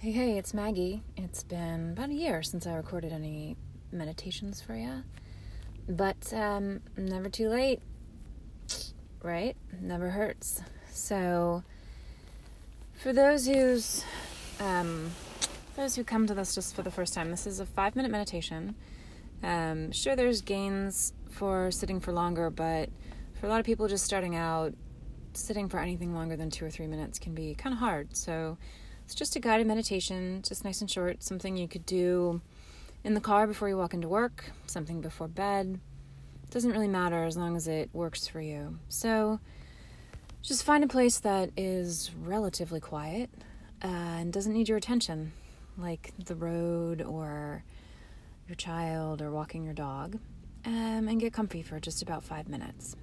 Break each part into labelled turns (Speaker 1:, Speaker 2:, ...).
Speaker 1: Hey, hey, it's Maggie. It's been about a year since I recorded any meditations for you. But um, never too late, right? Never hurts. So, for those who's um, those who come to this just for the first time, this is a five minute meditation. Um, sure, there's gains for sitting for longer, but for a lot of people just starting out, sitting for anything longer than two or three minutes can be kind of hard. So it's just a guided meditation, just nice and short, something you could do in the car before you walk into work, something before bed. It doesn't really matter as long as it works for you. So just find a place that is relatively quiet uh, and doesn't need your attention, like the road or your child or walking your dog, um, and get comfy for just about five minutes.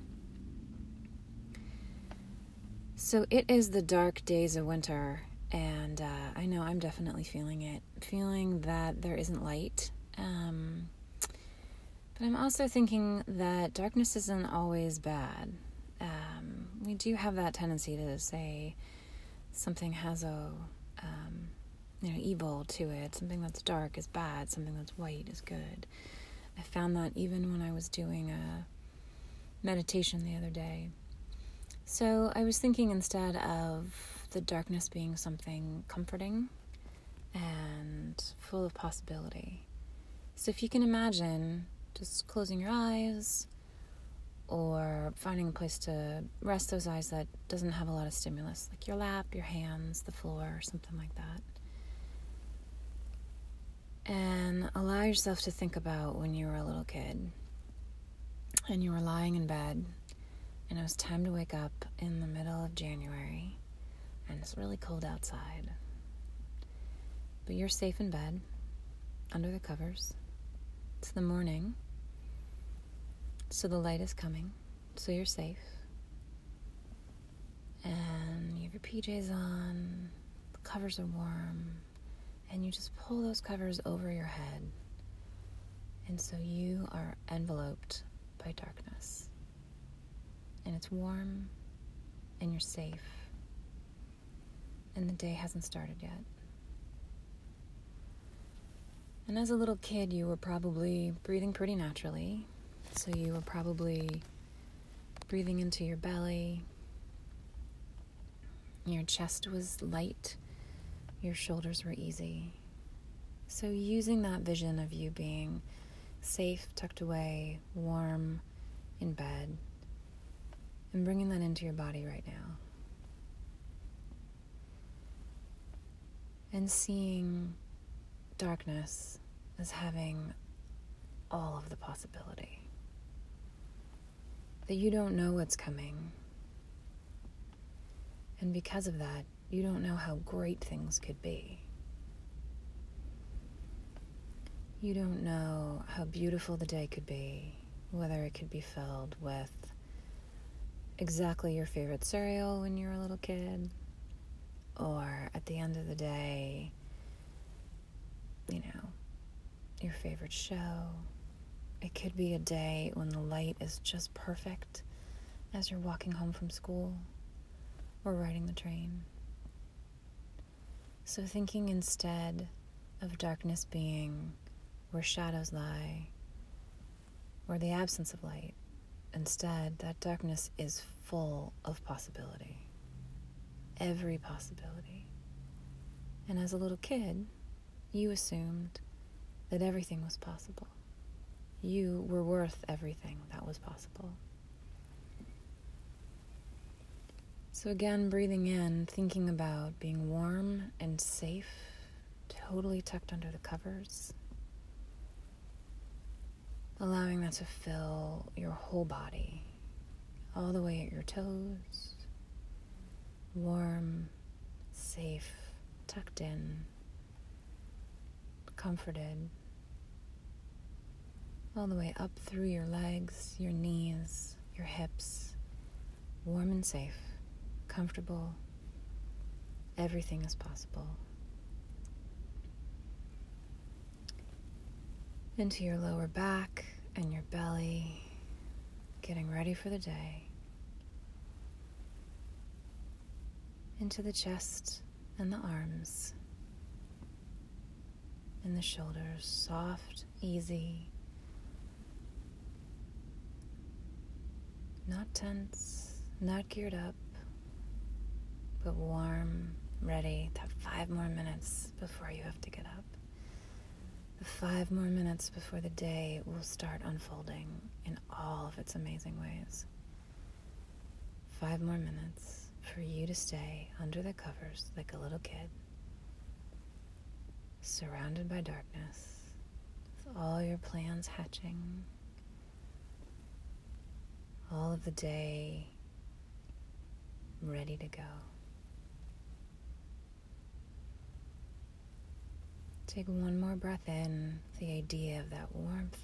Speaker 1: So it is the dark days of winter, and uh, I know I'm definitely feeling it. Feeling that there isn't light. Um, but I'm also thinking that darkness isn't always bad. Um, we do have that tendency to say something has a um, you know evil to it. Something that's dark is bad. Something that's white is good. I found that even when I was doing a meditation the other day. So I was thinking instead of the darkness being something comforting and full of possibility. So if you can imagine just closing your eyes or finding a place to rest those eyes that doesn't have a lot of stimulus, like your lap, your hands, the floor, or something like that. And allow yourself to think about when you were a little kid and you were lying in bed and it was time to wake up in the middle of January, and it's really cold outside. But you're safe in bed, under the covers. It's the morning, so the light is coming, so you're safe. And you have your PJs on, the covers are warm, and you just pull those covers over your head. And so you are enveloped by darkness and it's warm and you're safe and the day hasn't started yet. And as a little kid, you were probably breathing pretty naturally. So you were probably breathing into your belly. Your chest was light. Your shoulders were easy. So, using that vision of you being safe, tucked away, warm, in bed, and bringing that into your body right now. And seeing darkness as having all of the possibility. That you don't know what's coming. And because of that, you don't know how great things could be. You don't know how beautiful the day could be, whether it could be filled with exactly your favorite cereal when you were a little kid, or at the end of the day, you know, your favorite show. It could be a day when the light is just perfect as you're walking home from school or riding the train. So, thinking instead of darkness being where shadows lie, or the absence of light, Instead, that darkness is full of possibility. Every possibility. And as a little kid, you assumed that everything was possible. You were worth everything that was possible. So, again, breathing in, thinking about being warm and safe, totally tucked under the covers allowing that to fill your whole body, all the way at your toes, warm, safe, tucked in, comforted, all the way up through your legs, your knees, your hips, warm and safe, comfortable. Everything is possible. into your lower back and your belly, getting ready for the day, into the chest and the arms, and the shoulders, soft, easy. Not tense, not geared up, but warm, ready to have five more minutes before you have to get up. The five more minutes before the day will start unfolding in all of its amazing ways. Five more minutes for you to stay under the covers like a little kid, surrounded by darkness, with all your plans hatching, all of the day ready to go. Take one more breath in, the idea of that warmth,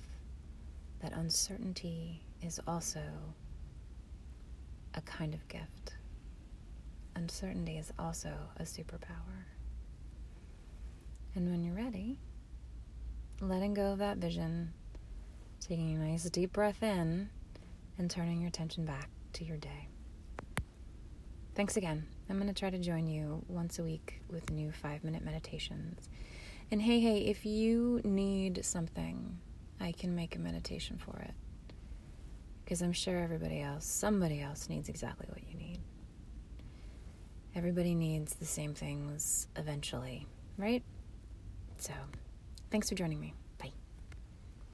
Speaker 1: that uncertainty is also a kind of gift. Uncertainty is also a superpower. And when you're ready, letting go of that vision, taking a nice deep breath in, and turning your attention back to your day. Thanks again. I'm going to try to join you once a week with new five minute meditations. And hey, hey, if you need something, I can make a meditation for it. Because I'm sure everybody else, somebody else needs exactly what you need. Everybody needs the same things eventually, right? So, thanks for joining me.